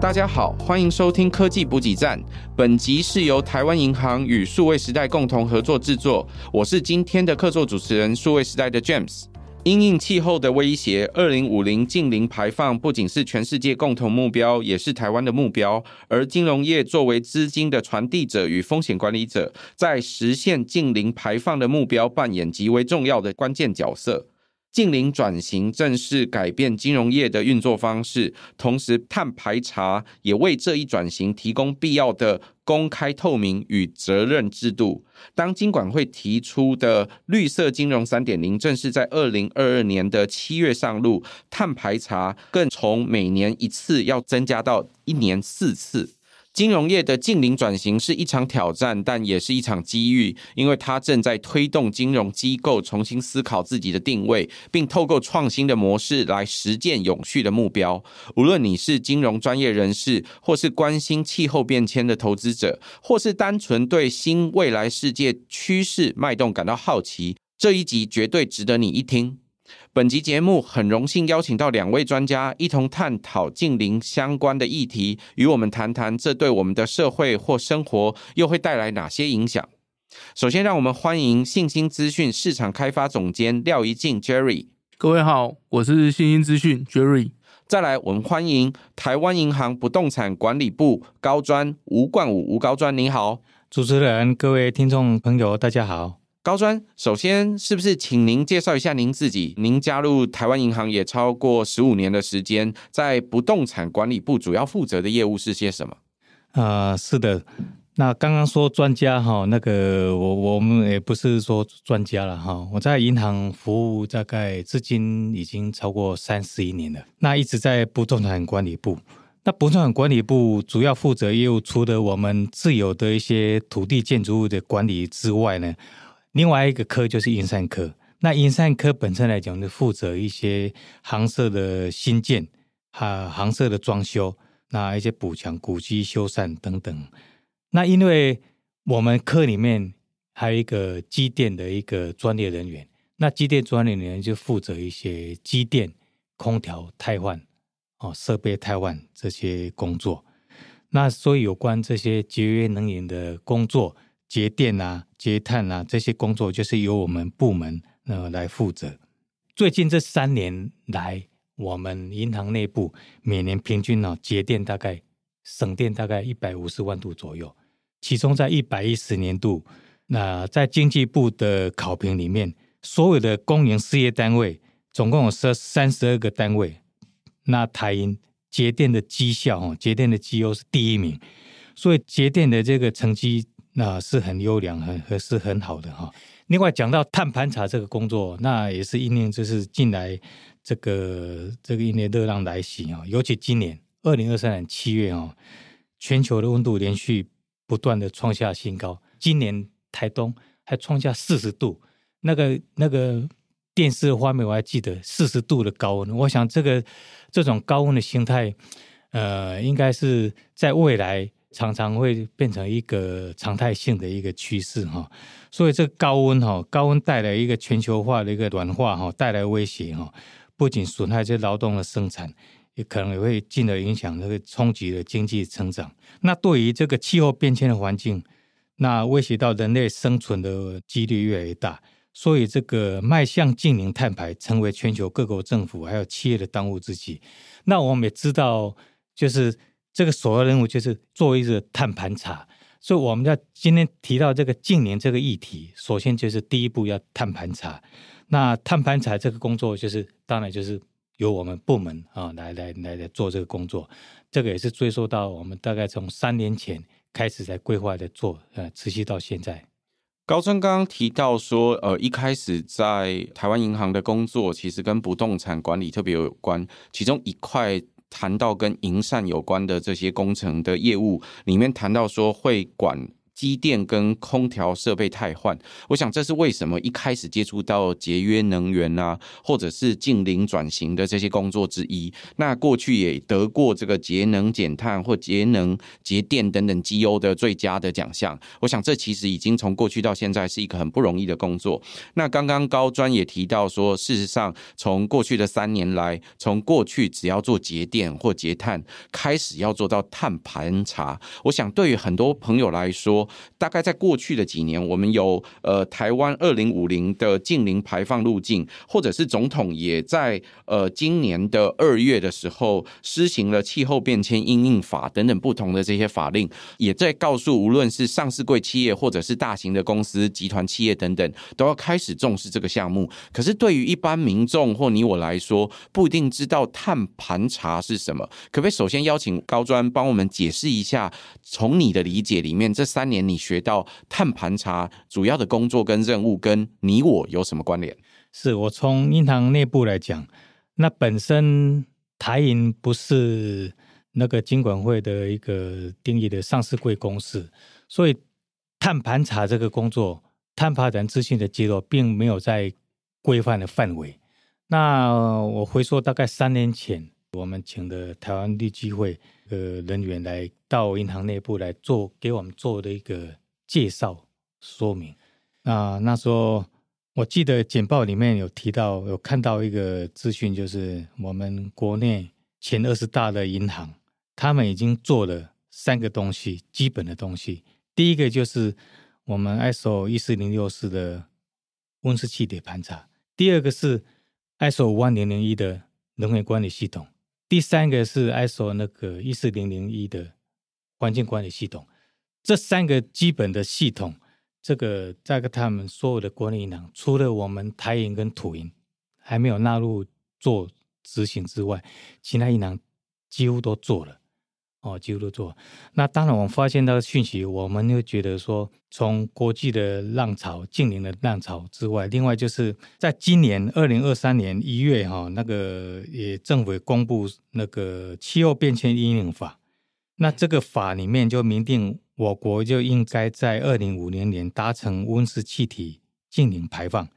大家好，欢迎收听科技补给站。本集是由台湾银行与数位时代共同合作制作。我是今天的客座主持人，数位时代的 James。因应气候的威胁，二零五零净零排放不仅是全世界共同目标，也是台湾的目标。而金融业作为资金的传递者与风险管理者，在实现净零排放的目标扮演极为重要的关键角色。净零转型正是改变金融业的运作方式，同时碳排查也为这一转型提供必要的公开透明与责任制度。当金管会提出的绿色金融三点零正式在二零二二年的七月上路，碳排查更从每年一次要增加到一年四次。金融业的近零转型是一场挑战，但也是一场机遇，因为它正在推动金融机构重新思考自己的定位，并透过创新的模式来实践永续的目标。无论你是金融专业人士，或是关心气候变迁的投资者，或是单纯对新未来世界趋势脉动感到好奇，这一集绝对值得你一听。本集节目很荣幸邀请到两位专家，一同探讨近邻相关的议题，与我们谈谈这对我们的社会或生活又会带来哪些影响。首先，让我们欢迎信心资讯市场开发总监廖一静 Jerry。各位好，我是信心资讯 Jerry。再来，我们欢迎台湾银行不动产管理部高专吴冠武吴高专，您好。主持人、各位听众朋友，大家好。高专，首先是不是请您介绍一下您自己？您加入台湾银行也超过十五年的时间，在不动产管理部主要负责的业务是些什么？啊、呃，是的。那刚刚说专家哈，那个我我们也不是说专家了哈。我在银行服务大概至今已经超过三十一年了。那一直在不动产管理部。那不动产管理部主要负责业务，除了我们自有的一些土地建筑物的管理之外呢，另外一个科就是营缮科，那营缮科本身来讲，就负责一些行舍的新建啊，行舍的装修，那一些补强、古迹修缮等等。那因为我们科里面还有一个机电的一个专业人员，那机电专业人员就负责一些机电、空调汰换哦，设备汰换这些工作。那所以有关这些节约能源的工作。节电啊、节碳啊，这些工作就是由我们部门呃来负责。最近这三年来，我们银行内部每年平均呢节电大概省电大概一百五十万度左右。其中在一百一十年度，那在经济部的考评里面，所有的公营事业单位总共有三三十二个单位，那台银节电的绩效哦，节电的绩优是第一名，所以节电的这个成绩。那是很优良，很还是很好的哈。另外讲到碳盘查这个工作，那也是因应就是近来这个这个一年热浪来袭啊，尤其今年二零二三年七月啊，全球的温度连续不断的创下新高。今年台东还创下四十度，那个那个电视画面我还记得四十度的高温。我想这个这种高温的形态，呃，应该是在未来。常常会变成一个常态性的一个趋势哈，所以这高温哈，高温带来一个全球化的一个暖化哈，带来威胁哈，不仅损害这劳动的生产，也可能也会进而影响这个冲击的经济成长。那对于这个气候变迁的环境，那威胁到人类生存的几率越来越大，所以这个迈向净零碳排成为全球各国政府还有企业的当务之急。那我们也知道，就是。这个首要任务就是做一个碳盘查，所以我们要今天提到这个近年这个议题，首先就是第一步要碳盘查。那碳盘查这个工作，就是当然就是由我们部门啊来来来来做这个工作。这个也是追溯到我们大概从三年前开始在规划的做，呃，持续到现在。高春刚刚提到说，呃，一开始在台湾银行的工作其实跟不动产管理特别有关，其中一块。谈到跟营缮有关的这些工程的业务里面，谈到说会管机电跟空调设备汰换。我想这是为什么一开始接触到节约能源啊，或者是净零转型的这些工作之一。那过去也得过这个节能减碳或节能节电等等绩优的最佳的奖项。我想这其实已经从过去到现在是一个很不容易的工作。那刚刚高专也提到说，事实上从过去的三年来，从过去只要做节电或节碳，开始要做到碳盘查。我想对于很多朋友来说，大概在过去的几年，我们有呃台湾二零五零的净零排放路径，或者是总统也在呃今年的二月的时候施行了气候变迁因应法等等不同的这些法令，也在告诉无论是上市柜企业或者是大型的公司、集团企业等等，都要开始重视这个项目。可是对于一般民众或你我来说，不一定知道碳盘查是什么。可不可以首先邀请高专帮我们解释一下，从你的理解里面，这三年你学到碳盘查主要的工作跟任务，跟你我有什么关联？是我从银行内部来讲，那本身台银不是那个金管会的一个定义的上市贵公司，所以碳盘查这个工作，碳盘查资讯的揭露，并没有在规范的范围。那我回说，大概三年前，我们请的台湾绿基会呃人员来到银行内部来做，给我们做的一个介绍说明。那那时候。我记得简报里面有提到，有看到一个资讯，就是我们国内前二十大的银行，他们已经做了三个东西，基本的东西。第一个就是我们 ISO 一四零六四的温室气体盘查，第二个是 ISO 五万零零一的能源管理系统，第三个是 ISO 那个一四零零一的环境管理系统。这三个基本的系统。这个在他们所有的国内银行，除了我们台银跟土银还没有纳入做执行之外，其他银行几乎都做了，哦，几乎都做。那当然，我们发现到讯息，我们又觉得说，从国际的浪潮、净零的浪潮之外，另外就是在今年二零二三年一月哈，那个也政府公布那个气候变迁阴影法，那这个法里面就明定。我国就应该在二零五零年达成温室气体净零排放。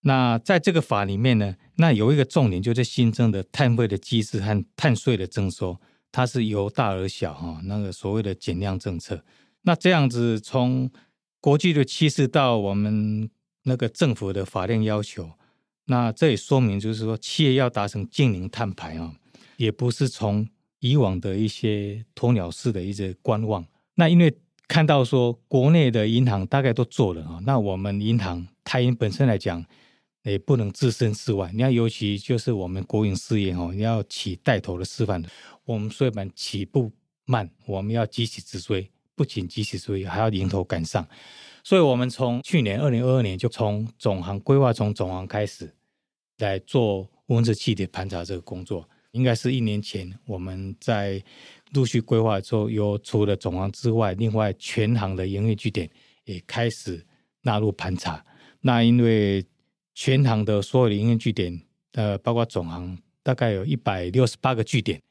那在这个法里面呢，那有一个重点就是新增的碳费的机制和碳税的征收，它是由大而小哈。那个所谓的减量政策，那这样子从国际的趋势到我们那个政府的法令要求，那这也说明就是说企业要达成净零碳排啊，也不是从以往的一些鸵鸟式的一些观望。那因为看到说国内的银行大概都做了啊，那我们银行台银本身来讲也不能置身事外。你看，尤其就是我们国营事业哦，你要起带头的示范。我们虽然起步慢，我们要急起直追，不仅急起追，还要迎头赶上。所以，我们从去年二零二二年就从总行规划，从总行开始来做温室气体盘查这个工作。应该是一年前，我们在陆续规划之后，有除了总行之外，另外全行的营运据点也开始纳入盘查。那因为全行的所有的营运据点，呃，包括总行，大概有一百六十八个据点，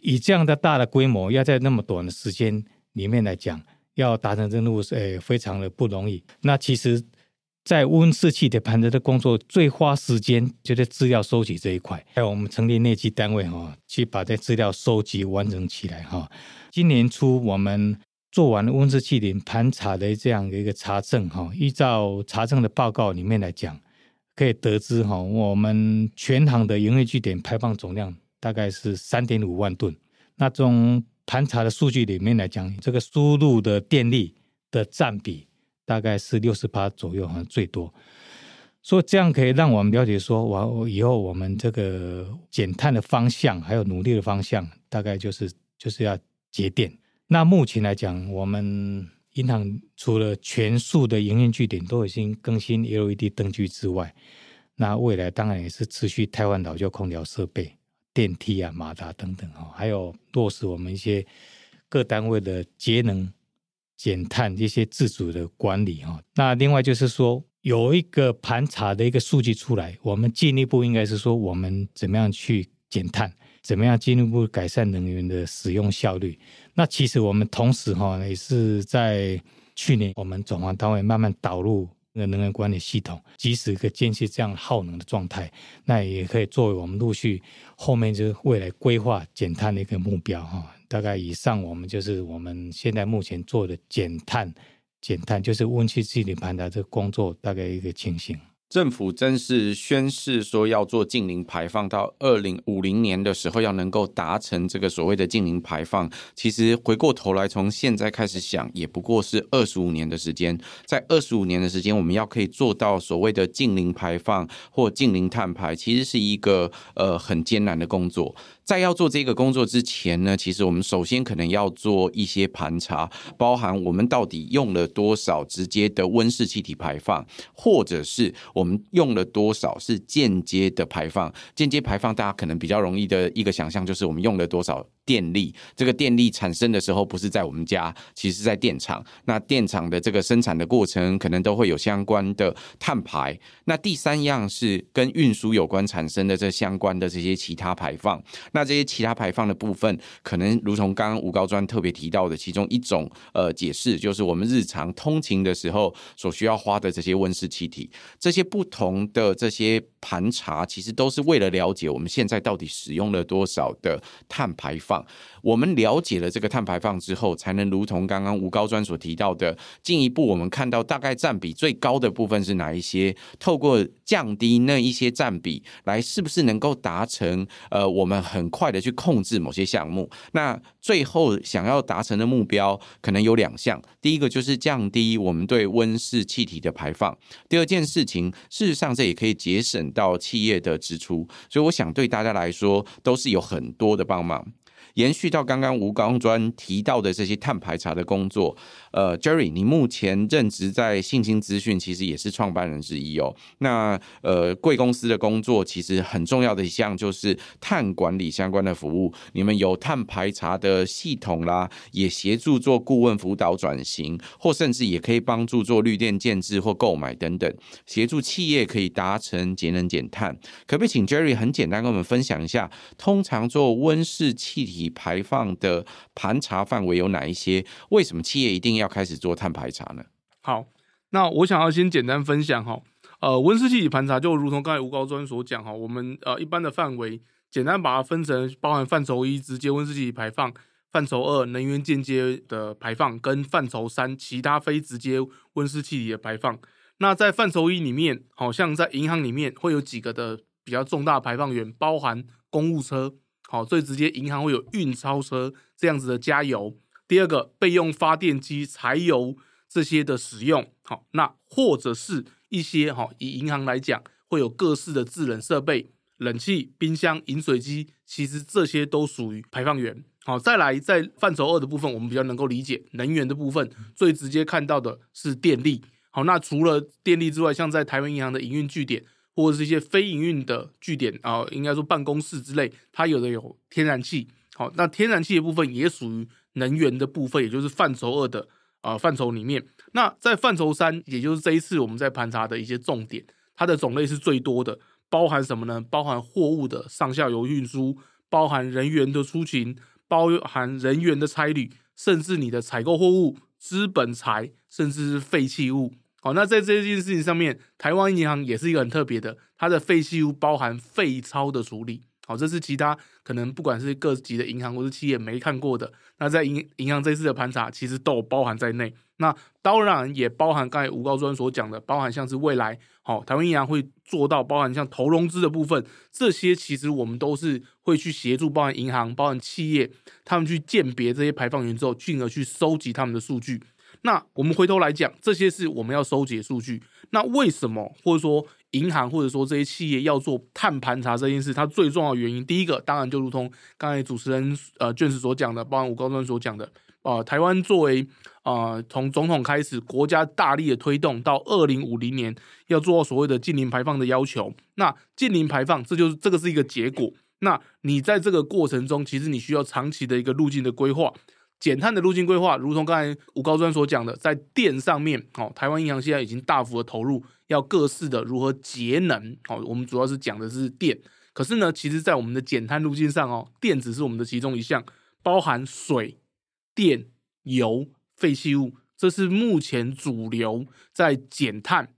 以这样的大的规模，要在那么短的时间里面来讲，要达成任务，呃，非常的不容易。那其实。在温室气体盘查的工作最花时间，就在资料收集这一块。还有我们成立内稽单位哈，去把这资料收集完整起来哈。今年初我们做完温室气体盘查的这样的一个查证哈，依照查证的报告里面来讲，可以得知哈，我们全行的营业据点排放总量大概是三点五万吨。那从盘查的数据里面来讲，这个输入的电力的占比。大概是六十八左右，好像最多，所以这样可以让我们了解说，我以后我们这个减碳的方向，还有努力的方向，大概就是就是要节电。那目前来讲，我们银行除了全数的营运据点都已经更新 LED 灯具之外，那未来当然也是持续汰换老旧空调设备、电梯啊、马达等等啊，还有落实我们一些各单位的节能。减碳一些自主的管理哈，那另外就是说有一个盘查的一个数据出来，我们进一步应该是说我们怎么样去减碳，怎么样进一步改善能源的使用效率。那其实我们同时哈也是在去年我们转换单位慢慢导入那个能源管理系统，及时可监测这样耗能的状态，那也可以作为我们陆续后面就是未来规划减碳的一个目标哈。大概以上，我们就是我们现在目前做的减碳。减碳就是温室气体盘查这个工作大概一个情形。政府真是宣誓说要做净零排放，到二零五零年的时候要能够达成这个所谓的净零排放。其实回过头来，从现在开始想，也不过是二十五年的时间。在二十五年的时间，我们要可以做到所谓的净零排放或净零碳排，其实是一个呃很艰难的工作。在要做这个工作之前呢，其实我们首先可能要做一些盘查，包含我们到底用了多少直接的温室气体排放，或者是我们用了多少是间接的排放。间接排放大家可能比较容易的一个想象就是我们用了多少。电力，这个电力产生的时候不是在我们家，其实在电厂。那电厂的这个生产的过程，可能都会有相关的碳排。那第三样是跟运输有关产生的这相关的这些其他排放。那这些其他排放的部分，可能如同刚刚吴高专特别提到的，其中一种呃解释，就是我们日常通勤的时候所需要花的这些温室气体。这些不同的这些盘查，其实都是为了了解我们现在到底使用了多少的碳排放。我们了解了这个碳排放之后，才能如同刚刚吴高专所提到的，进一步我们看到大概占比最高的部分是哪一些？透过降低那一些占比，来是不是能够达成呃，我们很快的去控制某些项目？那最后想要达成的目标可能有两项，第一个就是降低我们对温室气体的排放，第二件事情，事实上这也可以节省到企业的支出，所以我想对大家来说都是有很多的帮忙。延续到刚刚吴刚专提到的这些碳排查的工作，呃，Jerry，你目前任职在信心资讯，其实也是创办人之一哦。那呃，贵公司的工作其实很重要的一项就是碳管理相关的服务。你们有碳排查的系统啦，也协助做顾问辅导转型，或甚至也可以帮助做绿电建置或购买等等，协助企业可以达成节能减碳。可不可以请 Jerry 很简单跟我们分享一下，通常做温室气体排放的盘查范围有哪一些？为什么企业一定要开始做碳排查呢？好，那我想要先简单分享哈，呃，温室气体盘查就如同刚才吴高专所讲哈，我们呃一般的范围，简单把它分成包含范畴一直接温室气体排放，范畴二能源间接的排放，跟范畴三其他非直接温室气体的排放。那在范畴一里面，好像在银行里面会有几个的比较重大排放源，包含公务车。好，最直接，银行会有运钞车这样子的加油。第二个，备用发电机、柴油这些的使用。好，那或者是一些哈，以银行来讲，会有各式的制冷设备、冷气、冰箱、饮水机，其实这些都属于排放源。好，再来在范畴二的部分，我们比较能够理解能源的部分，最直接看到的是电力。好，那除了电力之外，像在台湾银行的营运据点。或者是一些非营运的据点啊，应该说办公室之类，它有的有天然气，好，那天然气的部分也属于能源的部分，也就是范畴二的啊范畴里面。那在范畴三，也就是这一次我们在盘查的一些重点，它的种类是最多的，包含什么呢？包含货物的上下游运输，包含人员的出勤，包含人员的差旅，甚至你的采购货物、资本财，甚至是废弃物。好，那在这件事情上面，台湾银行也是一个很特别的，它的废弃物包含废钞的处理。好，这是其他可能不管是各级的银行或是企业没看过的。那在银银行这次的盘查，其实都有包含在内。那当然也包含刚才吴高专所讲的，包含像是未来，好，台湾银行会做到包含像投融资的部分，这些其实我们都是会去协助，包含银行、包含企业，他们去鉴别这些排放源之后，进而去收集他们的数据。那我们回头来讲，这些是我们要收集的数据。那为什么或者说银行或者说这些企业要做碳盘查这件事？它最重要的原因，第一个当然就如同刚才主持人呃卷子所讲的，包含吴高专所讲的，呃，台湾作为呃从总统开始，国家大力的推动到二零五零年要做到所谓的净零排放的要求。那净零排放，这就是这个是一个结果。那你在这个过程中，其实你需要长期的一个路径的规划。减碳的路径规划，如同刚才吴高专所讲的，在电上面，哦，台湾银行现在已经大幅的投入，要各式的如何节能，哦，我们主要是讲的是电。可是呢，其实，在我们的减碳路径上，哦，电只是我们的其中一项，包含水、电、油、废弃物，这是目前主流在减碳、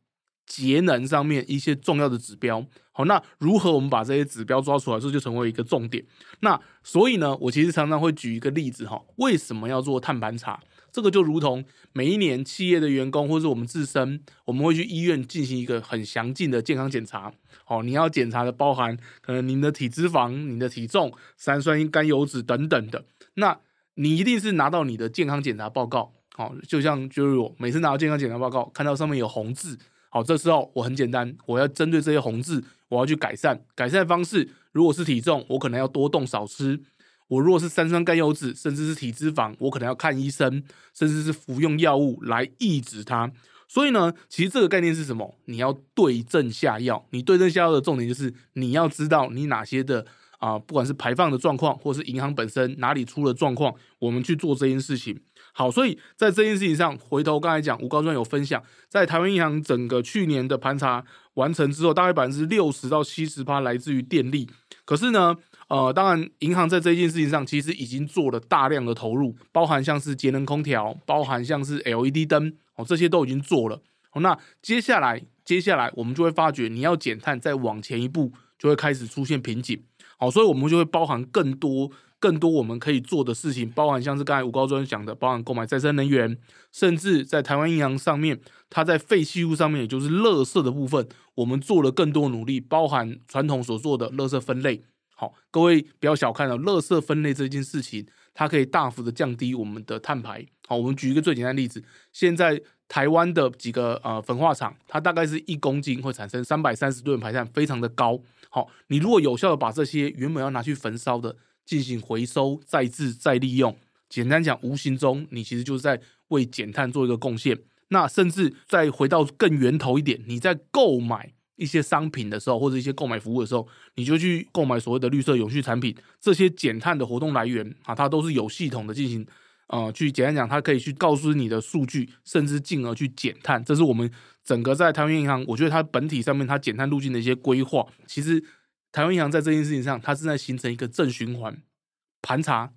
节能上面一些重要的指标。好，那如何我们把这些指标抓出来，这就成为一个重点。那所以呢，我其实常常会举一个例子哈，为什么要做碳盘查？这个就如同每一年企业的员工，或者我们自身，我们会去医院进行一个很详尽的健康检查。好，你要检查的包含可能您的体脂肪、你的体重、三酸甘油脂等等的。那你一定是拿到你的健康检查报告。好，就像就是我每次拿到健康检查报告，看到上面有红字，好，这时候我很简单，我要针对这些红字，我要去改善。改善方式，如果是体重，我可能要多动少吃。我如果是三酸甘油酯，甚至是体脂肪，我可能要看医生，甚至是服用药物来抑制它。所以呢，其实这个概念是什么？你要对症下药。你对症下药的重点就是你要知道你哪些的啊、不管是排放的状况，或是银行本身哪里出了状况，我们去做这件事情。好，所以在这件事情上，回头刚才讲，吴高专有分享，在台湾银行整个去年的盘查完成之后，大概百分之六十到七十趴来自于电力。可是呢，呃，当然，银行在这件事情上其实已经做了大量的投入，包含像是节能空调，包含像是 LED 灯，哦，这些都已经做了。哦，那接下来，接下来我们就会发觉，你要减碳再往前一步，就会开始出现瓶颈。好，所以我们就会包含更多、更多我们可以做的事情，包含像是刚才吴高专讲的，包含购买再生能源，甚至在台湾银行上面，它在废弃物上面，也就是垃圾的部分，我们做了更多努力，包含传统所做的垃圾分类。好，各位不要小看了，垃圾分类这件事情，它可以大幅的降低我们的碳排。好，我们举一个最简单的例子，现在台湾的几个呃焚化厂，它大概是一公斤会产生三百三十吨排碳，非常的高。好，你如果有效的把这些原本要拿去焚烧的进行回收、再制、再利用，简单讲，无形中你其实就是在为减碳做一个贡献。那甚至再回到更源头一点，你在购买。一些商品的时候，或者一些购买服务的时候，你就去购买所谓的绿色永续产品，这些减碳的活动来源啊，它都是有系统的进行，呃，去简单讲，它可以去告诉你的数据，甚至进而去减碳。这是我们整个在台湾银行，我觉得它本体上面它减碳路径的一些规划。其实台湾银行在这件事情上，它正在形成一个正循环：盘查、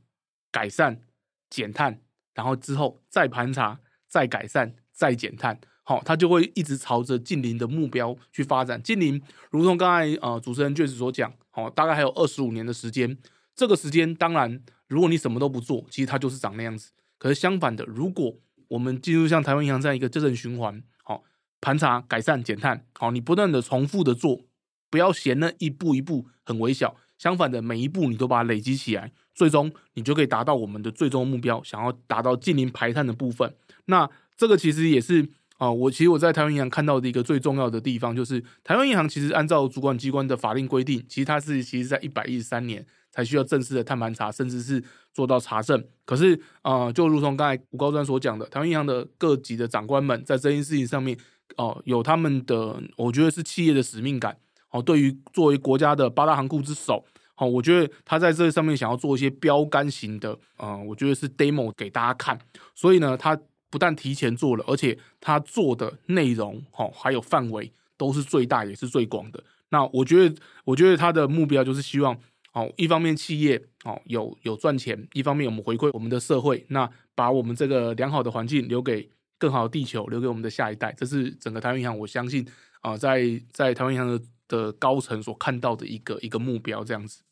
改善、减碳，然后之后再盘查、再改善、再减碳。好，它就会一直朝着净零的目标去发展。净零，如同刚才呃主持人确实所讲，好，大概还有二十五年的时间。这个时间，当然，如果你什么都不做，其实它就是长那样子。可是相反的，如果我们进入像台湾银行这样一个正循环，好，盘查、改善、减碳，好，你不断的重复的做，不要嫌那一步一步很微小。相反的，每一步你都把它累积起来，最终你就可以达到我们的最终目标，想要达到净零排碳的部分。那这个其实也是。啊，我其实我在台湾银行看到的一个最重要的地方，就是台湾银行其实按照主管机关的法令规定，其实它是其实在一百一十三年才需要正式的碳盘查，甚至是做到查证。可是啊，就如同刚才吴高专所讲的，台湾银行的各级的长官们在这件事情上面，哦，有他们的，我觉得是企业的使命感。哦，对于作为国家的八大行库之首，哦，我觉得他在这上面想要做一些标杆型的，啊，我觉得是 demo 给大家看。所以呢，他。不但提前做了，而且他做的内容，哦，还有范围都是最大也是最广的。那我觉得，我觉得他的目标就是希望，哦，一方面企业，哦，有有赚钱，一方面我们回馈我们的社会，那把我们这个良好的环境留给更好的地球，留给我们的下一代。这是整个台湾银行，我相信啊，在在台湾银行的的高层所看到的一个一个目标，这样子。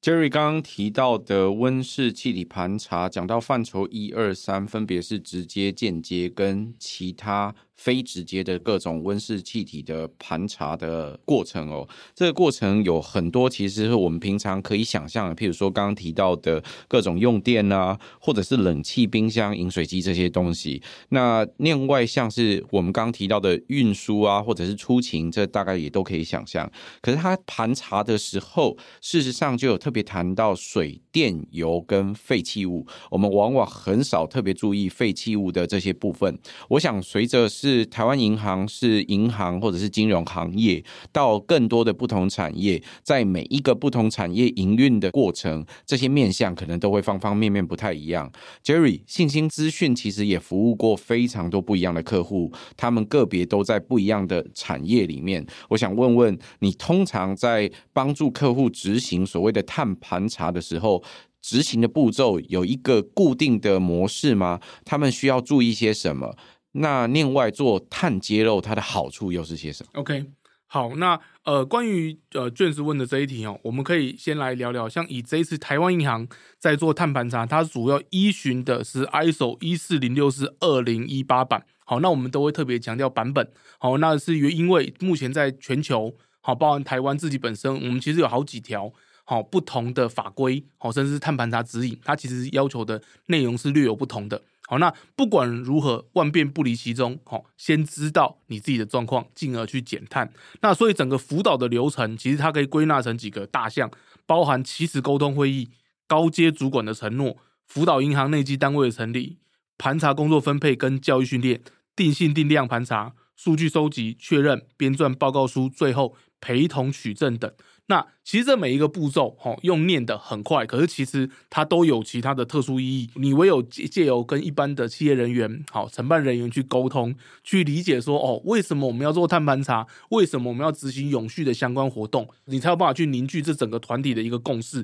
Jerry 刚刚提到的温室气体盘查，讲到范畴一二三，分别是直接、间接跟其他。非直接的各种温室气体的盘查的过程哦，这个过程有很多，其实是我们平常可以想象的，譬如说刚刚提到的各种用电啊，或者是冷气、冰箱、饮水机这些东西。那另外像是我们刚刚提到的运输啊，或者是出勤，这大概也都可以想象。可是它盘查的时候，事实上就有特别谈到水电油跟废弃物，我们往往很少特别注意废弃物的这些部分。我想随着是。台湾银行是银行或者是金融行业，到更多的不同产业，在每一个不同产业营运的过程，这些面向可能都会方方面面不太一样。Jerry，信兴资讯其实也服务过非常多不一样的客户，他们个别都在不一样的产业里面。我想问问你，通常在帮助客户执行所谓的碳盘查的时候，执行的步骤有一个固定的模式吗？他们需要注意些什么？那另外做碳揭露，它的好处又是些什么？OK，好，那呃，关于呃卷子问的这一题哦，我们可以先来聊聊，像以这一次台湾银行在做碳盘查，它主要依循的是 ISO 一四零六四二零一八版。好，那我们都会特别强调版本。好，那是因为目前在全球，好，包含台湾自己本身，我们其实有好几条好不同的法规，好，甚至是碳盘查指引，它其实要求的内容是略有不同的。好，那不管如何，万变不离其宗。好，先知道你自己的状况，进而去减碳。那所以整个辅导的流程，其实它可以归纳成几个大项，包含起始沟通会议、高阶主管的承诺、辅导银行内稽单位的成立、盘查工作分配跟教育训练、定性定量盘查、数据收集确认、编撰报告书，最后陪同取证等。那其实这每一个步骤，哈，用念的很快，可是其实它都有其他的特殊意义。你唯有借借由跟一般的企业人员、好承办人员去沟通，去理解说，哦，为什么我们要做碳盘查？为什么我们要执行永续的相关活动？你才有办法去凝聚这整个团体的一个共识，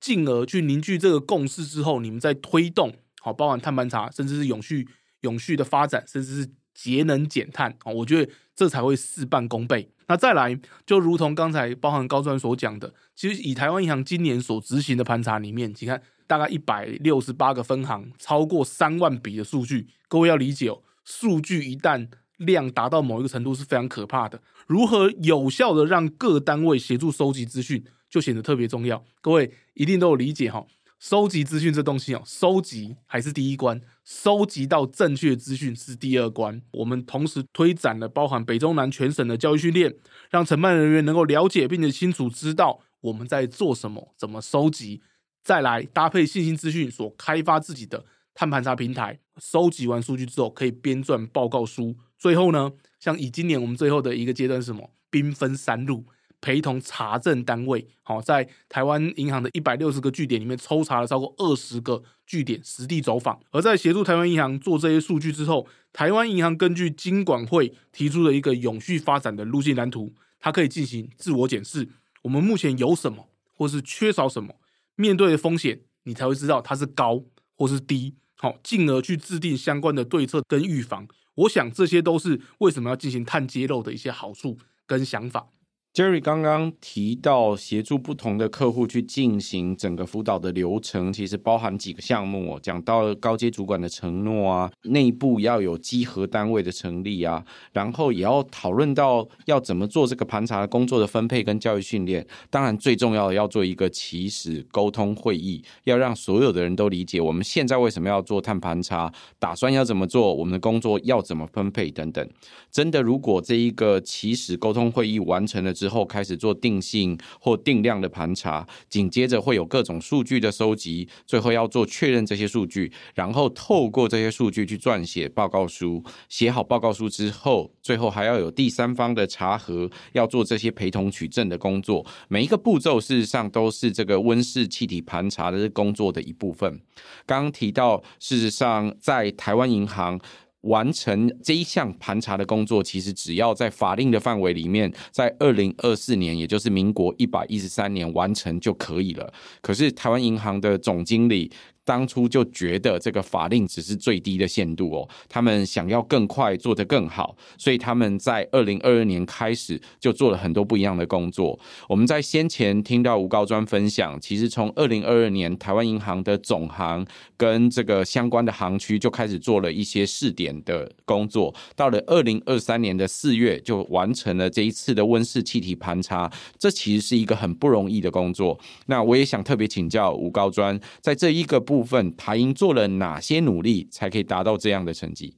进而去凝聚这个共识之后，你们再推动，好，包含碳盘查，甚至是永续、永续的发展，甚至是节能减碳，啊，我觉得这才会事半功倍。那再来，就如同刚才包含高专所讲的，其实以台湾银行今年所执行的盘查里面，你看大概一百六十八个分行，超过三万笔的数据。各位要理解哦，数据一旦量达到某一个程度是非常可怕的。如何有效的让各单位协助收集资讯，就显得特别重要。各位一定都有理解哈。收集资讯这东西哦，收集还是第一关，收集到正确的资讯是第二关。我们同时推展了包含北中南全省的教育训练，让承办人员能够了解并且清楚知道我们在做什么，怎么收集，再来搭配信息资讯所开发自己的碳盘查平台。收集完数据之后，可以编撰报告书。最后呢，像以今年我们最后的一个阶段是什么？兵分三路。陪同查证单位，好，在台湾银行的一百六十个据点里面抽查了超过二十个据点，实地走访。而在协助台湾银行做这些数据之后，台湾银行根据金管会提出的一个永续发展的路径蓝图，它可以进行自我检视。我们目前有什么，或是缺少什么？面对的风险，你才会知道它是高或是低，好，进而去制定相关的对策跟预防。我想这些都是为什么要进行碳揭露的一些好处跟想法。Jerry 刚刚提到协助不同的客户去进行整个辅导的流程，其实包含几个项目哦。讲到高阶主管的承诺啊，内部要有稽核单位的成立啊，然后也要讨论到要怎么做这个盘查的工作的分配跟教育训练。当然，最重要的要做一个起始沟通会议，要让所有的人都理解我们现在为什么要做碳盘查，打算要怎么做，我们的工作要怎么分配等等。真的，如果这一个起始沟通会议完成了之，之后开始做定性或定量的盘查，紧接着会有各种数据的收集，最后要做确认这些数据，然后透过这些数据去撰写报告书。写好报告书之后，最后还要有第三方的查核，要做这些陪同取证的工作。每一个步骤事实上都是这个温室气体盘查的工作的一部分。刚刚提到，事实上在台湾银行。完成这一项盘查的工作，其实只要在法令的范围里面，在二零二四年，也就是民国一百一十三年完成就可以了。可是台湾银行的总经理。当初就觉得这个法令只是最低的限度哦，他们想要更快做得更好，所以他们在二零二二年开始就做了很多不一样的工作。我们在先前听到吴高专分享，其实从二零二二年台湾银行的总行跟这个相关的行区就开始做了一些试点的工作，到了二零二三年的四月就完成了这一次的温室气体盘查，这其实是一个很不容易的工作。那我也想特别请教吴高专，在这一个部部分台银做了哪些努力，才可以达到这样的成绩？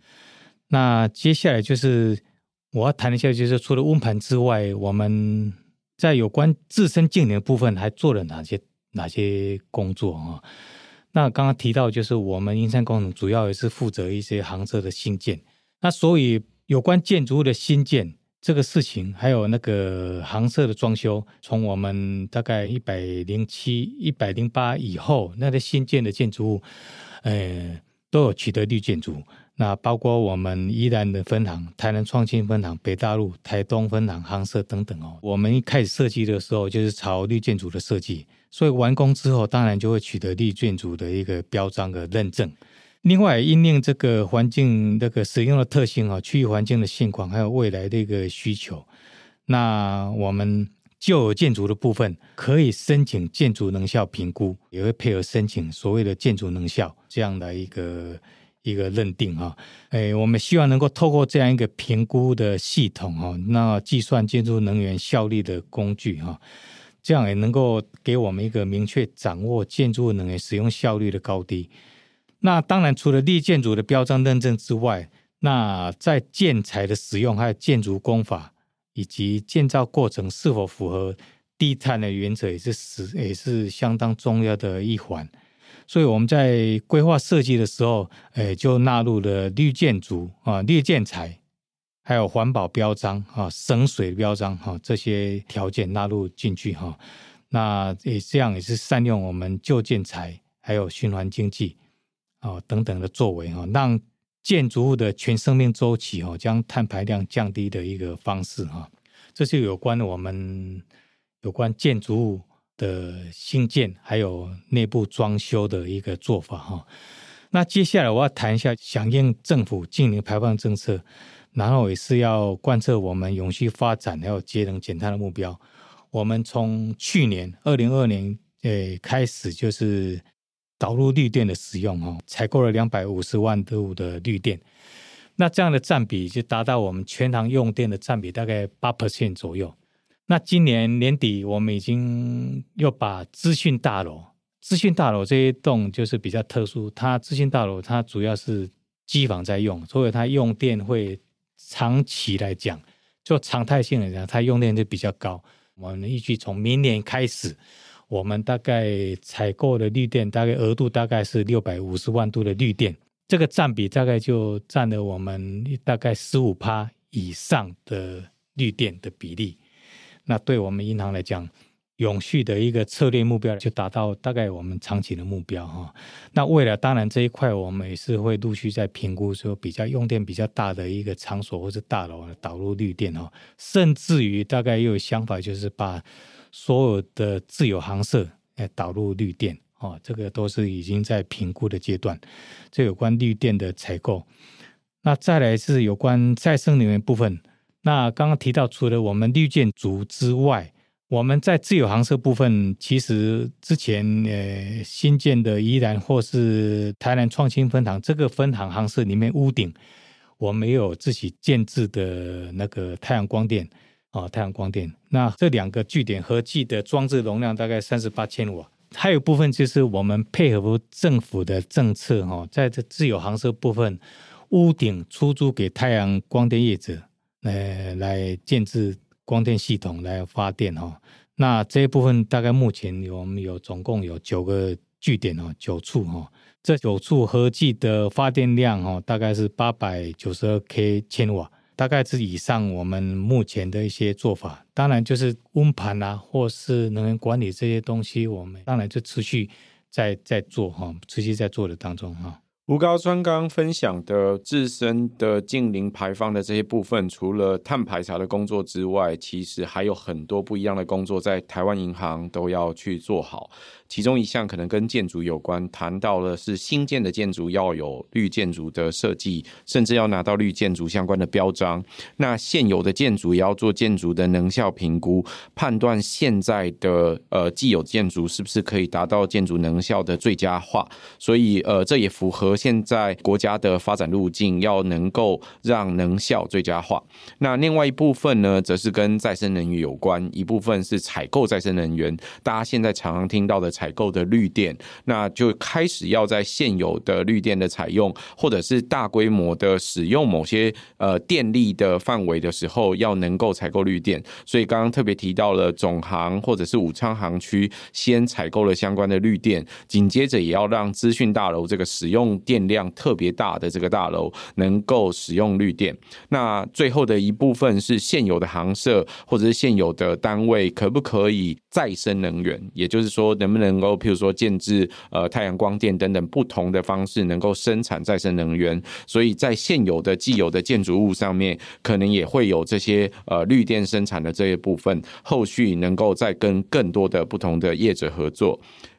那接下来就是我要谈一下，就是除了温盘之外，我们在有关自身净零部分还做了哪些哪些工作啊？那刚刚提到，就是我们银山工程主要也是负责一些航车的新建，那所以有关建筑物的新建。这个事情还有那个行社的装修，从我们大概一百零七、一百零八以后，那个新建的建筑物，呃，都有取得绿建筑。那包括我们宜兰的分行、台南创新分行、北大陆、台东分行、行社等等哦。我们一开始设计的时候，就是朝绿建筑的设计，所以完工之后，当然就会取得绿建筑的一个标章的认证。另外，因应这个环境这个使用的特性啊，区域环境的现况，还有未来的一个需求，那我们旧建筑的部分可以申请建筑能效评估，也会配合申请所谓的建筑能效这样的一个。一个认定哈，哎，我们希望能够透过这样一个评估的系统哈，那计算建筑能源效率的工具哈，这样也能够给我们一个明确掌握建筑能源使用效率的高低。那当然，除了绿建筑的标章认证之外，那在建材的使用，还有建筑工法以及建造过程是否符合低碳的原则，也是是也是相当重要的一环。所以我们在规划设计的时候，诶，就纳入了绿建筑啊、绿建材，还有环保标章啊、省水标章哈这些条件纳入进去哈。那也这样也是善用我们旧建材，还有循环经济啊等等的作为哈，让建筑物的全生命周期哈将碳排量降低的一个方式哈。这就有关我们有关建筑物。的新建还有内部装修的一个做法哈，那接下来我要谈一下响应政府净零排放政策，然后也是要贯彻我们永续发展还有节能减碳的目标。我们从去年二零二二年诶开始就是导入绿电的使用哦，采购了两百五十万度的绿电，那这样的占比就达到我们全行用电的占比大概八 percent 左右。那今年年底，我们已经又把资讯大楼、资讯大楼这一栋就是比较特殊，它资讯大楼它主要是机房在用，所以它用电会长期来讲，就常态性来讲，它用电就比较高。我们预计从明年开始，我们大概采购的绿电大概额度大概是六百五十万度的绿电，这个占比大概就占了我们大概十五趴以上的绿电的比例。那对我们银行来讲，永续的一个策略目标就达到大概我们长期的目标哈。那未来当然这一块我们也是会陆续在评估，说比较用电比较大的一个场所或者大楼导入绿电哈，甚至于大概又有想法，就是把所有的自有行社来导入绿电哦，这个都是已经在评估的阶段。这有关绿电的采购，那再来是有关再生能源部分。那刚刚提到，除了我们绿建筑之外，我们在自有行社部分，其实之前呃新建的宜兰或是台南创新分行这个分行行社里面屋顶，我们也有自己建置的那个太阳光电啊，太阳光电。那这两个据点合计的装置容量大概三十八千瓦。还有部分就是我们配合政府的政策哈，在这自有行社部分，屋顶出租给太阳光电业者。呃，来建置光电系统来发电哈。那这一部分大概目前我们有总共有九个据点哦，九处哈。这九处合计的发电量哈，大概是八百九十二 k 千瓦，大概是以上我们目前的一些做法。当然就是温盘啊，或是能源管理这些东西，我们当然就持续在在做哈，持续在做的当中哈。吴高专刚分享的自身的近零排放的这些部分，除了碳排查的工作之外，其实还有很多不一样的工作在台湾银行都要去做好。其中一项可能跟建筑有关，谈到了是新建的建筑要有绿建筑的设计，甚至要拿到绿建筑相关的标章。那现有的建筑也要做建筑的能效评估，判断现在的呃既有建筑是不是可以达到建筑能效的最佳化。所以呃这也符合现在国家的发展路径，要能够让能效最佳化。那另外一部分呢，则是跟再生能源有关，一部分是采购再生能源。大家现在常常听到的。采购的绿电，那就开始要在现有的绿电的采用，或者是大规模的使用某些呃电力的范围的时候，要能够采购绿电。所以刚刚特别提到了总行或者是武昌行区先采购了相关的绿电，紧接着也要让资讯大楼这个使用电量特别大的这个大楼能够使用绿电。那最后的一部分是现有的航社或者是现有的单位可不可以再生能源？也就是说，能不能能够譬如说建置呃太阳光电等等不同的方式，能够生产再生能源？所以在现有的既有的建筑物上面，可能也会有这些呃绿电生产的这一部分，后续能够再跟更多的不同的业者合作。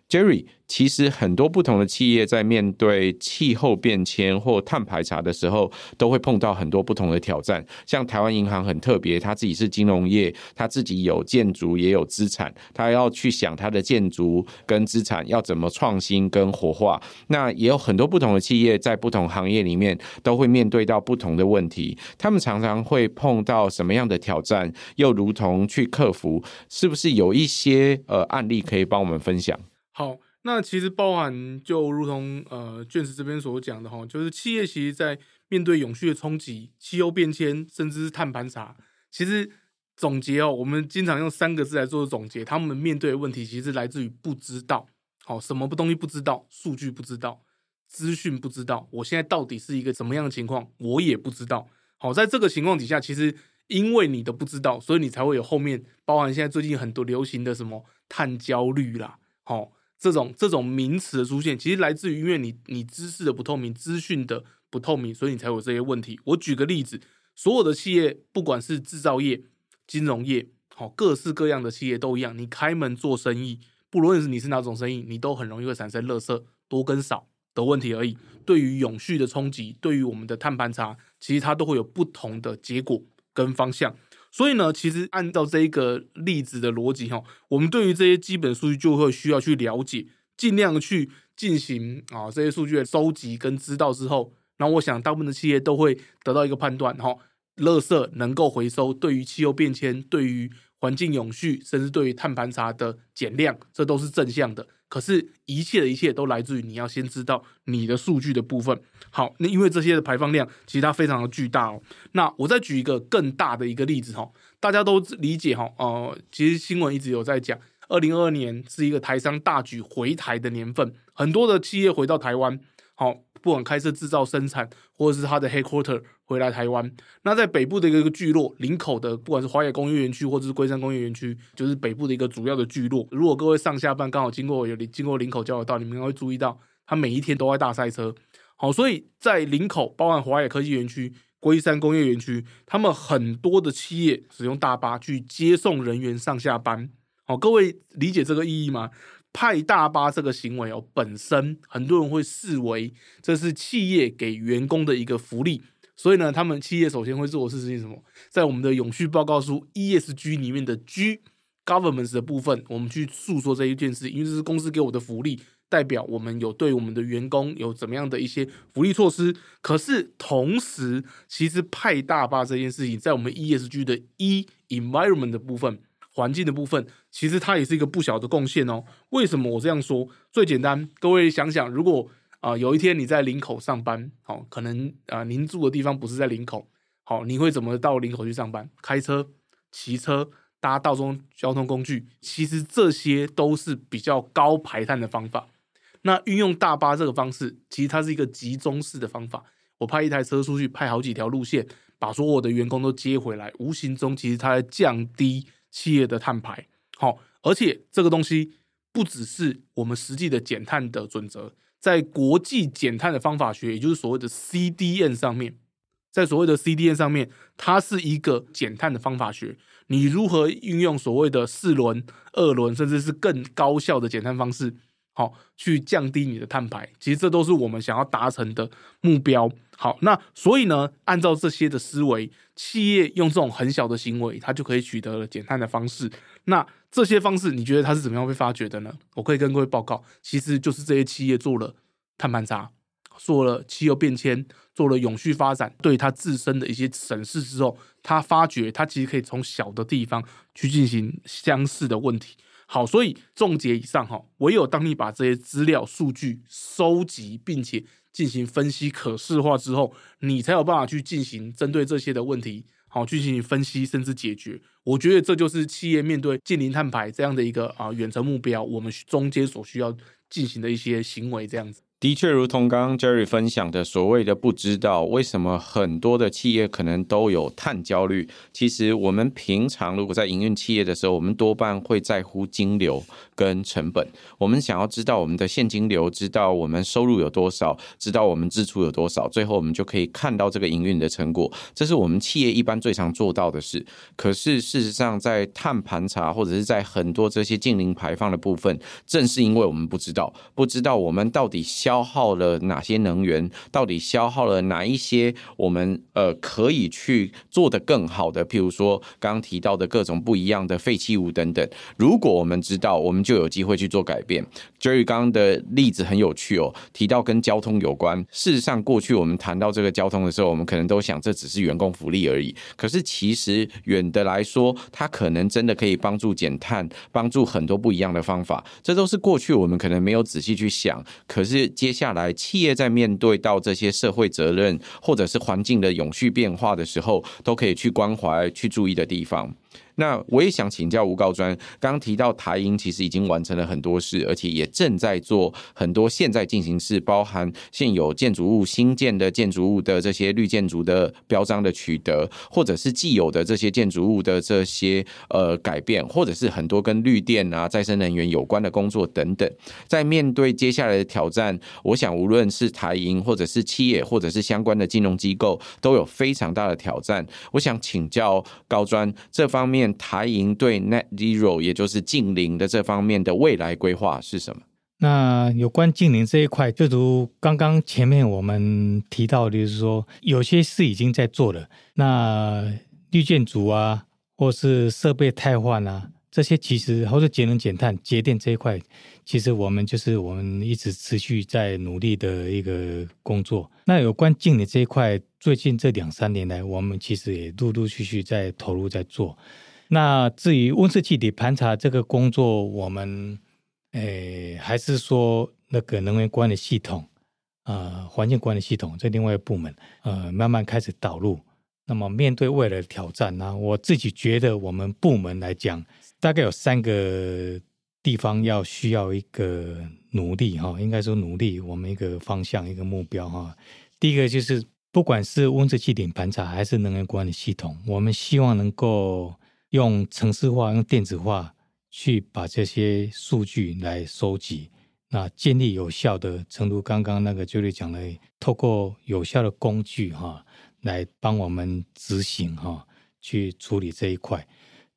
Jerry，其实很多不同的企业在面对气候变迁或碳排查的时候，都会碰到很多不同的挑战。像台湾银行很特别，它自己是金融业，它自己有建筑也有资产，它要去想它的建筑跟资产要怎么创新跟活化。那也有很多不同的企业在不同行业里面都会面对到不同的问题，他们常常会碰到什么样的挑战，又如同去克服，是不是有一些呃案例可以帮我们分享？好，那其实包含就如同呃卷子这边所讲的哈，就是企业其实在面对永续的冲击、气候变迁，甚至是碳盘查，其实总结哦，我们经常用三个字来做总结，他们面对的问题其实来自于不知道，好，什么东西不知道，数据不知道，资讯不知道，我现在到底是一个什么样的情况，我也不知道。好，在这个情况底下，其实因为你的不知道，所以你才会有后面包含现在最近很多流行的什么碳焦虑啦，好。这种这种名词的出现，其实来自于因为你你知识的不透明，资讯的不透明，所以你才有这些问题。我举个例子，所有的企业，不管是制造业、金融业，好，各式各样的企业都一样。你开门做生意，不论是你是哪种生意，你都很容易会产生垃圾多跟少的问题而已。对于永续的冲击，对于我们的碳盘查，其实它都会有不同的结果跟方向。所以呢，其实按照这一个例子的逻辑哈，我们对于这些基本数据就会需要去了解，尽量去进行啊这些数据的收集跟知道之后，那我想大部分的企业都会得到一个判断哈，垃圾能够回收，对于气候变迁，对于环境永续，甚至对于碳盘查的减量，这都是正向的。可是，一切的一切都来自于你要先知道你的数据的部分。好，那因为这些的排放量其实它非常的巨大哦。那我再举一个更大的一个例子哈，大家都理解哈。呃，其实新闻一直有在讲，二零二二年是一个台商大举回台的年份，很多的企业回到台湾。好，不管开设制造生产，或者是它的 headquarter 回来台湾，那在北部的一个聚落林口的，不管是华野工业园区或者是龟山工业园区，就是北部的一个主要的聚落。如果各位上下班刚好经过有经过林口交流道，你们会注意到，它每一天都在大塞车。好，所以在林口，包含华野科技园区、龟山工业园区，他们很多的企业使用大巴去接送人员上下班。好，各位理解这个意义吗？派大巴这个行为哦，本身很多人会视为这是企业给员工的一个福利，所以呢，他们企业首先会做的事情是什么？在我们的永续报告书 ESG 里面的 G Governance 的部分，我们去诉说这一件事，因为这是公司给我的福利，代表我们有对我们的员工有怎么样的一些福利措施。可是同时，其实派大巴这件事情，在我们 ESG 的 E Environment 的部分。环境的部分，其实它也是一个不小的贡献哦。为什么我这样说？最简单，各位想想，如果啊、有一天你在林口上班，好、哦，可能啊、您住的地方不是在林口，好、哦，你会怎么到林口去上班？开车、骑车、搭大众交通工具，其实这些都是比较高排碳的方法。那运用大巴这个方式，其实它是一个集中式的方法。我派一台车出去，派好几条路线，把所有的员工都接回来，无形中其实它在降低。企业的碳排，好，而且这个东西不只是我们实际的减碳的准则，在国际减碳的方法学，也就是所谓的 CDN 上面，在所谓的 CDN 上面，它是一个减碳的方法学。你如何运用所谓的四轮、二轮，甚至是更高效的减碳方式，好，去降低你的碳排？其实这都是我们想要达成的目标。好，那所以呢，按照这些的思维，企业用这种很小的行为，它就可以取得了减碳的方式。那这些方式，你觉得它是怎么样被发掘的呢？我可以跟各位报告，其实就是这些企业做了碳盘查，做了汽油变迁，做了永续发展，对它自身的一些审视之后，他发觉他其实可以从小的地方去进行相似的问题。好，所以总结以上哈，唯有当你把这些资料数据收集，并且进行分析可视化之后，你才有办法去进行针对这些的问题，好去进行分析甚至解决。我觉得这就是企业面对近零碳排这样的一个啊远程目标，我们中间所需要进行的一些行为，这样子。的确，如同刚刚 Jerry 分享的，所谓的不知道为什么很多的企业可能都有碳焦虑。其实我们平常如果在营运企业的时候，我们多半会在乎金流跟成本。我们想要知道我们的现金流，知道我们收入有多少，知道我们支出有多少，最后我们就可以看到这个营运的成果。这是我们企业一般最常做到的事。可是事实上，在碳盘查或者是在很多这些净零排放的部分，正是因为我们不知道，不知道我们到底消消耗了哪些能源？到底消耗了哪一些？我们呃可以去做得更好的，譬如说刚刚提到的各种不一样的废弃物等等。如果我们知道，我们就有机会去做改变。Joey 刚刚的例子很有趣哦，提到跟交通有关。事实上，过去我们谈到这个交通的时候，我们可能都想这只是员工福利而已。可是其实远的来说，它可能真的可以帮助减碳，帮助很多不一样的方法。这都是过去我们可能没有仔细去想。可是接下来，企业在面对到这些社会责任，或者是环境的永续变化的时候，都可以去关怀、去注意的地方。那我也想请教吴高专，刚刚提到台银其实已经完成了很多事，而且也正在做很多现在进行式，包含现有建筑物新建的建筑物的这些绿建筑的标章的取得，或者是既有的这些建筑物的这些呃改变，或者是很多跟绿电啊、再生能源有关的工作等等。在面对接下来的挑战，我想无论是台银，或者是企业，或者是相关的金融机构，都有非常大的挑战。我想请教高专这方面。台银对 Net Zero，也就是净零的这方面的未来规划是什么？那有关净零这一块，就如刚刚前面我们提到，就是说有些事已经在做了。那绿建筑啊，或是设备汰换啊，这些其实或者节能减碳、节电这一块，其实我们就是我们一直持续在努力的一个工作。那有关净零这一块，最近这两三年来，我们其实也陆陆续续在投入在做。那至于温室气体盘查这个工作，我们诶还是说那个能源管理系统啊、呃，环境管理系统这另外一部门呃慢慢开始导入。那么面对未来的挑战呢，我自己觉得我们部门来讲，大概有三个地方要需要一个努力哈，应该说努力我们一个方向一个目标哈。第一个就是不管是温室气体盘查还是能源管理系统，我们希望能够。用程式化、用电子化去把这些数据来收集，那建立有效的，成都刚刚那个 Jerry 讲的，透过有效的工具哈，来帮我们执行哈，去处理这一块，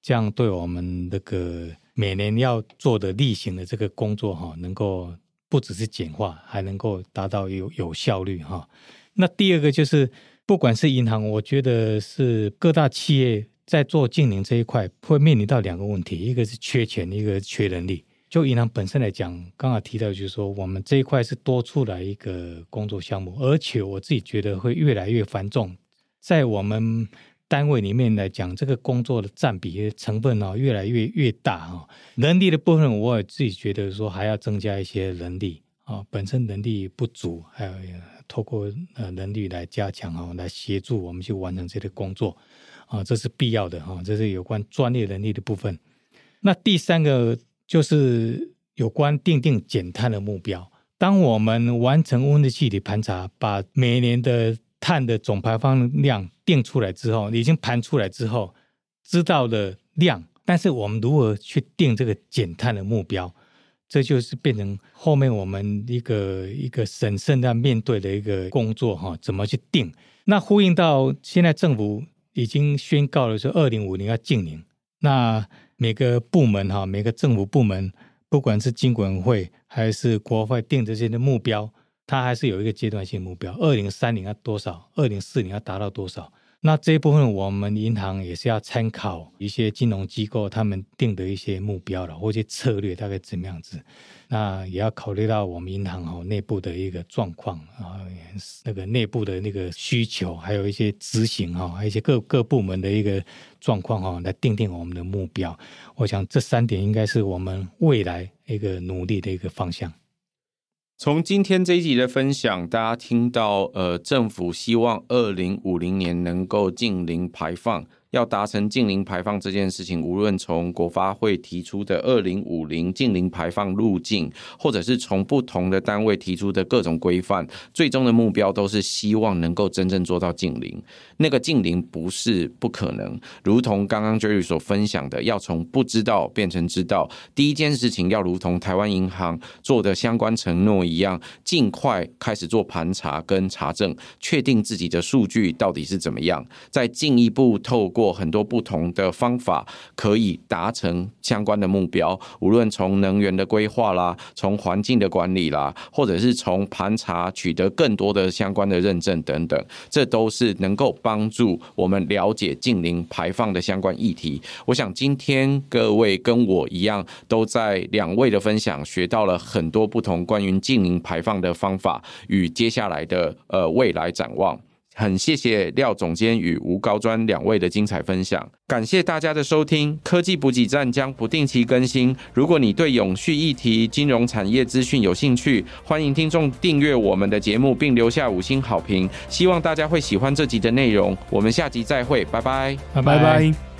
这样对我们那个每年要做的例行的这个工作哈，能够不只是简化，还能够达到有有效率哈。那第二个就是，不管是银行，我觉得是各大企业。在做净零这一块，会面临到两个问题，一个是缺钱，一个是缺人力。就银行本身来讲，刚刚提到就是说，我们这一块是多出来一个工作项目，而且我自己觉得会越来越繁重。在我们单位里面来讲，这个工作的占比成分啊，越来越越大啊。人力的部分，我也自己觉得说还要增加一些人力啊，本身人力不足，还要透过呃人力来加强啊，来协助我们去完成这个工作。啊，这是必要的哈，这是有关专业能力的部分。那第三个就是有关定定减碳的目标。当我们完成温室气体盘查，把每年的碳的总排放量定出来之后，已经盘出来之后，知道了量，但是我们如何去定这个减碳的目标？这就是变成后面我们一个一个审慎的面对的一个工作哈，怎么去定？那呼应到现在政府。已经宣告了说，二零五零要净零。那每个部门哈，每个政府部门，不管是金管会还是国会定这些的目标，它还是有一个阶段性目标。二零三零要多少？二零四零要达到多少？那这一部分，我们银行也是要参考一些金融机构他们定的一些目标了，或者策略大概怎么样子。那也要考虑到我们银行哈内部的一个状况啊，那个内部的那个需求，还有一些执行哈，还有一些各各部门的一个状况哈，来定定我们的目标。我想这三点应该是我们未来一个努力的一个方向。从今天这一集的分享，大家听到，呃，政府希望二零五零年能够净零排放。要达成净零排放这件事情，无论从国发会提出的二零五零净零排放路径，或者是从不同的单位提出的各种规范，最终的目标都是希望能够真正做到净零。那个净零不是不可能，如同刚刚 Jerry 所分享的，要从不知道变成知道，第一件事情要如同台湾银行做的相关承诺一样，尽快开始做盘查跟查证，确定自己的数据到底是怎么样，再进一步透过过很多不同的方法，可以达成相关的目标。无论从能源的规划啦，从环境的管理啦，或者是从盘查取得更多的相关的认证等等，这都是能够帮助我们了解净零排放的相关议题。我想今天各位跟我一样，都在两位的分享学到了很多不同关于净零排放的方法与接下来的呃未来展望。很谢谢廖总监与吴高专两位的精彩分享，感谢大家的收听。科技补给站将不定期更新，如果你对永续议题、金融产业资讯有兴趣，欢迎听众订阅我们的节目并留下五星好评。希望大家会喜欢这集的内容，我们下集再会，拜拜，拜拜。